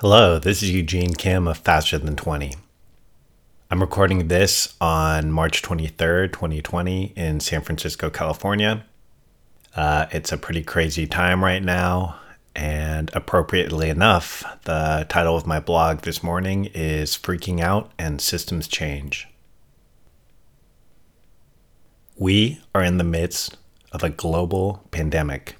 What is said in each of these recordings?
Hello, this is Eugene Kim of Faster Than 20. I'm recording this on March 23rd, 2020, in San Francisco, California. Uh, it's a pretty crazy time right now, and appropriately enough, the title of my blog this morning is Freaking Out and Systems Change. We are in the midst of a global pandemic.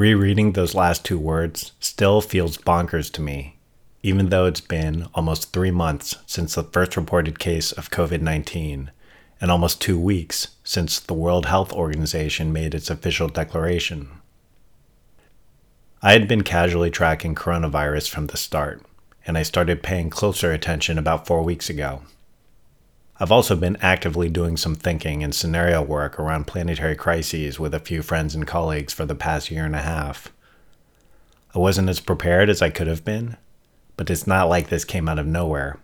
Rereading those last two words still feels bonkers to me, even though it's been almost three months since the first reported case of COVID 19 and almost two weeks since the World Health Organization made its official declaration. I had been casually tracking coronavirus from the start, and I started paying closer attention about four weeks ago. I've also been actively doing some thinking and scenario work around planetary crises with a few friends and colleagues for the past year and a half. I wasn't as prepared as I could have been, but it's not like this came out of nowhere.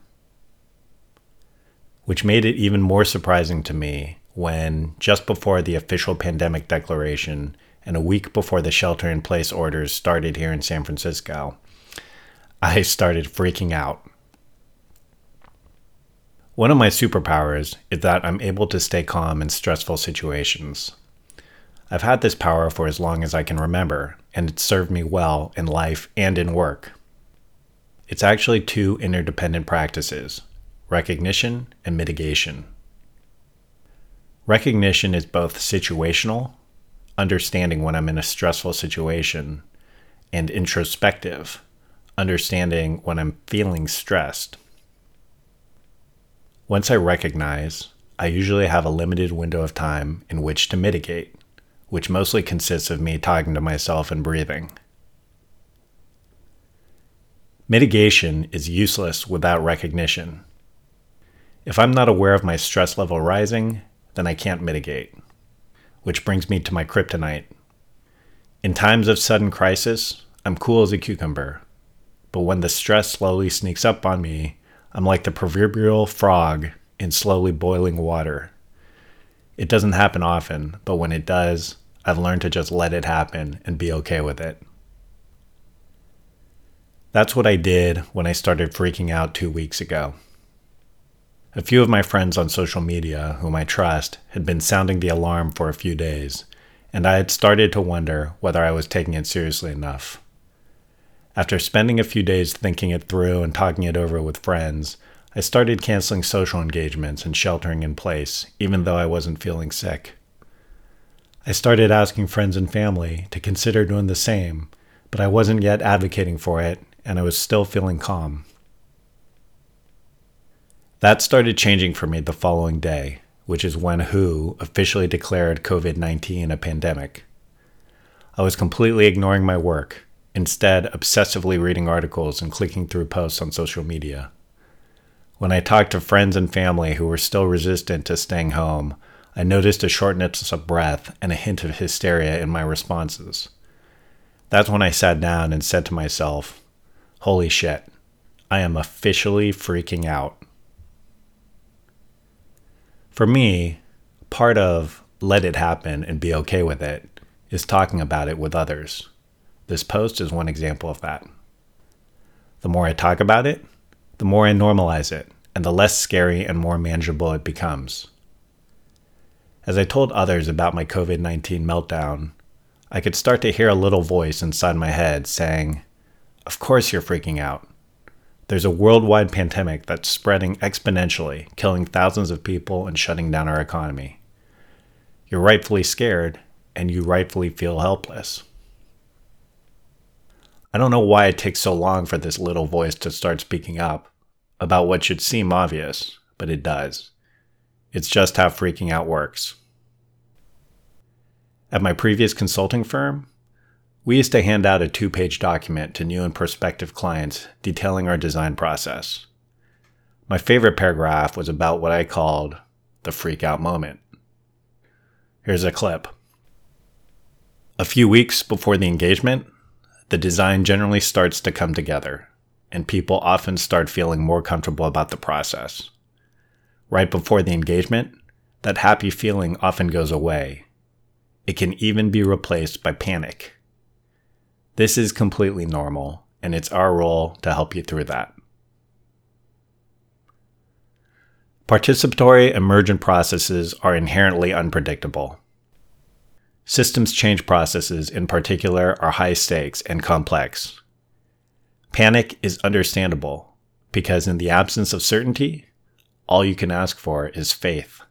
Which made it even more surprising to me when, just before the official pandemic declaration and a week before the shelter in place orders started here in San Francisco, I started freaking out. One of my superpowers is that I'm able to stay calm in stressful situations. I've had this power for as long as I can remember, and it's served me well in life and in work. It's actually two interdependent practices recognition and mitigation. Recognition is both situational, understanding when I'm in a stressful situation, and introspective, understanding when I'm feeling stressed. Once I recognize, I usually have a limited window of time in which to mitigate, which mostly consists of me talking to myself and breathing. Mitigation is useless without recognition. If I'm not aware of my stress level rising, then I can't mitigate. Which brings me to my kryptonite. In times of sudden crisis, I'm cool as a cucumber. But when the stress slowly sneaks up on me, I'm like the proverbial frog in slowly boiling water. It doesn't happen often, but when it does, I've learned to just let it happen and be okay with it. That's what I did when I started freaking out two weeks ago. A few of my friends on social media, whom I trust, had been sounding the alarm for a few days, and I had started to wonder whether I was taking it seriously enough. After spending a few days thinking it through and talking it over with friends, I started canceling social engagements and sheltering in place, even though I wasn't feeling sick. I started asking friends and family to consider doing the same, but I wasn't yet advocating for it, and I was still feeling calm. That started changing for me the following day, which is when WHO officially declared COVID 19 a pandemic. I was completely ignoring my work instead obsessively reading articles and clicking through posts on social media. When I talked to friends and family who were still resistant to staying home, I noticed a shortness of breath and a hint of hysteria in my responses. That's when I sat down and said to myself, Holy shit, I am officially freaking out. For me, part of let it happen and be okay with it is talking about it with others. This post is one example of that. The more I talk about it, the more I normalize it, and the less scary and more manageable it becomes. As I told others about my COVID 19 meltdown, I could start to hear a little voice inside my head saying, Of course you're freaking out. There's a worldwide pandemic that's spreading exponentially, killing thousands of people and shutting down our economy. You're rightfully scared, and you rightfully feel helpless. I don't know why it takes so long for this little voice to start speaking up about what should seem obvious, but it does. It's just how freaking out works. At my previous consulting firm, we used to hand out a two page document to new and prospective clients detailing our design process. My favorite paragraph was about what I called the freak out moment. Here's a clip. A few weeks before the engagement, the design generally starts to come together, and people often start feeling more comfortable about the process. Right before the engagement, that happy feeling often goes away. It can even be replaced by panic. This is completely normal and it's our role to help you through that. Participatory emergent processes are inherently unpredictable. Systems change processes, in particular, are high stakes and complex. Panic is understandable because, in the absence of certainty, all you can ask for is faith.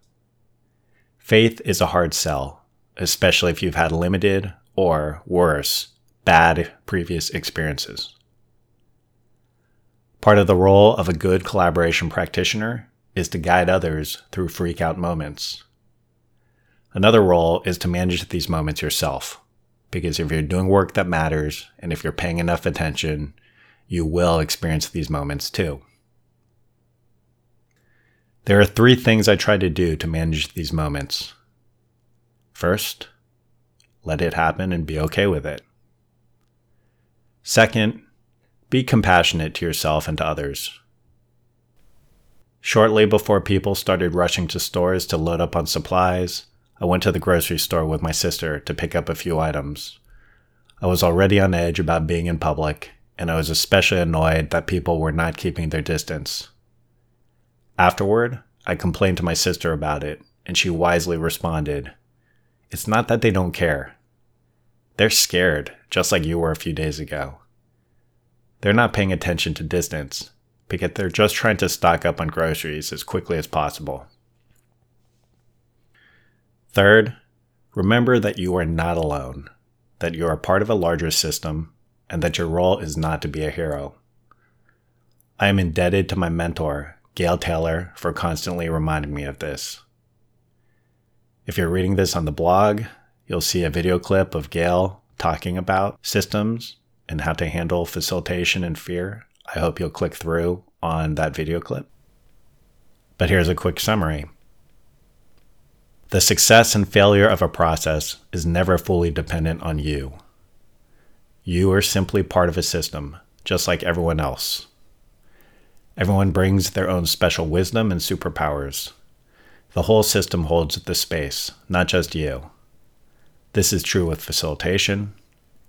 Faith is a hard sell, especially if you've had limited or, worse, bad previous experiences. Part of the role of a good collaboration practitioner is to guide others through freak out moments. Another role is to manage these moments yourself, because if you're doing work that matters and if you're paying enough attention, you will experience these moments too. There are three things I try to do to manage these moments. First, let it happen and be okay with it. Second, be compassionate to yourself and to others. Shortly before people started rushing to stores to load up on supplies, I went to the grocery store with my sister to pick up a few items. I was already on edge about being in public, and I was especially annoyed that people were not keeping their distance. Afterward, I complained to my sister about it, and she wisely responded It's not that they don't care. They're scared, just like you were a few days ago. They're not paying attention to distance, because they're just trying to stock up on groceries as quickly as possible. Third, remember that you are not alone, that you are part of a larger system, and that your role is not to be a hero. I am indebted to my mentor, Gail Taylor, for constantly reminding me of this. If you're reading this on the blog, you'll see a video clip of Gail talking about systems and how to handle facilitation and fear. I hope you'll click through on that video clip. But here's a quick summary. The success and failure of a process is never fully dependent on you. You are simply part of a system, just like everyone else. Everyone brings their own special wisdom and superpowers. The whole system holds the space, not just you. This is true with facilitation.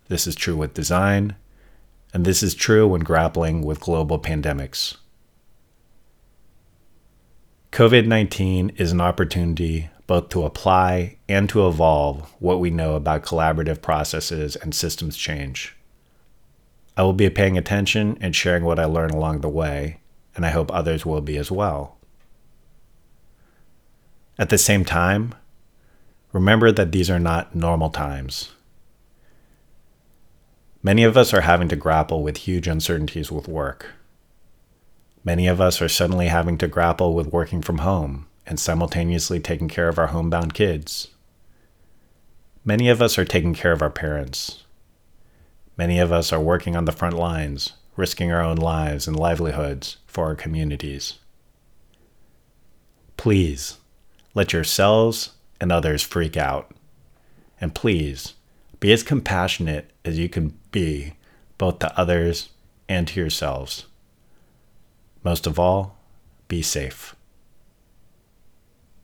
This is true with design and this is true when grappling with global pandemics. COVID 19 is an opportunity both to apply and to evolve what we know about collaborative processes and systems change. I will be paying attention and sharing what I learn along the way, and I hope others will be as well. At the same time, remember that these are not normal times. Many of us are having to grapple with huge uncertainties with work. Many of us are suddenly having to grapple with working from home and simultaneously taking care of our homebound kids. Many of us are taking care of our parents. Many of us are working on the front lines, risking our own lives and livelihoods for our communities. Please let yourselves and others freak out. And please be as compassionate as you can be, both to others and to yourselves. Most of all, be safe.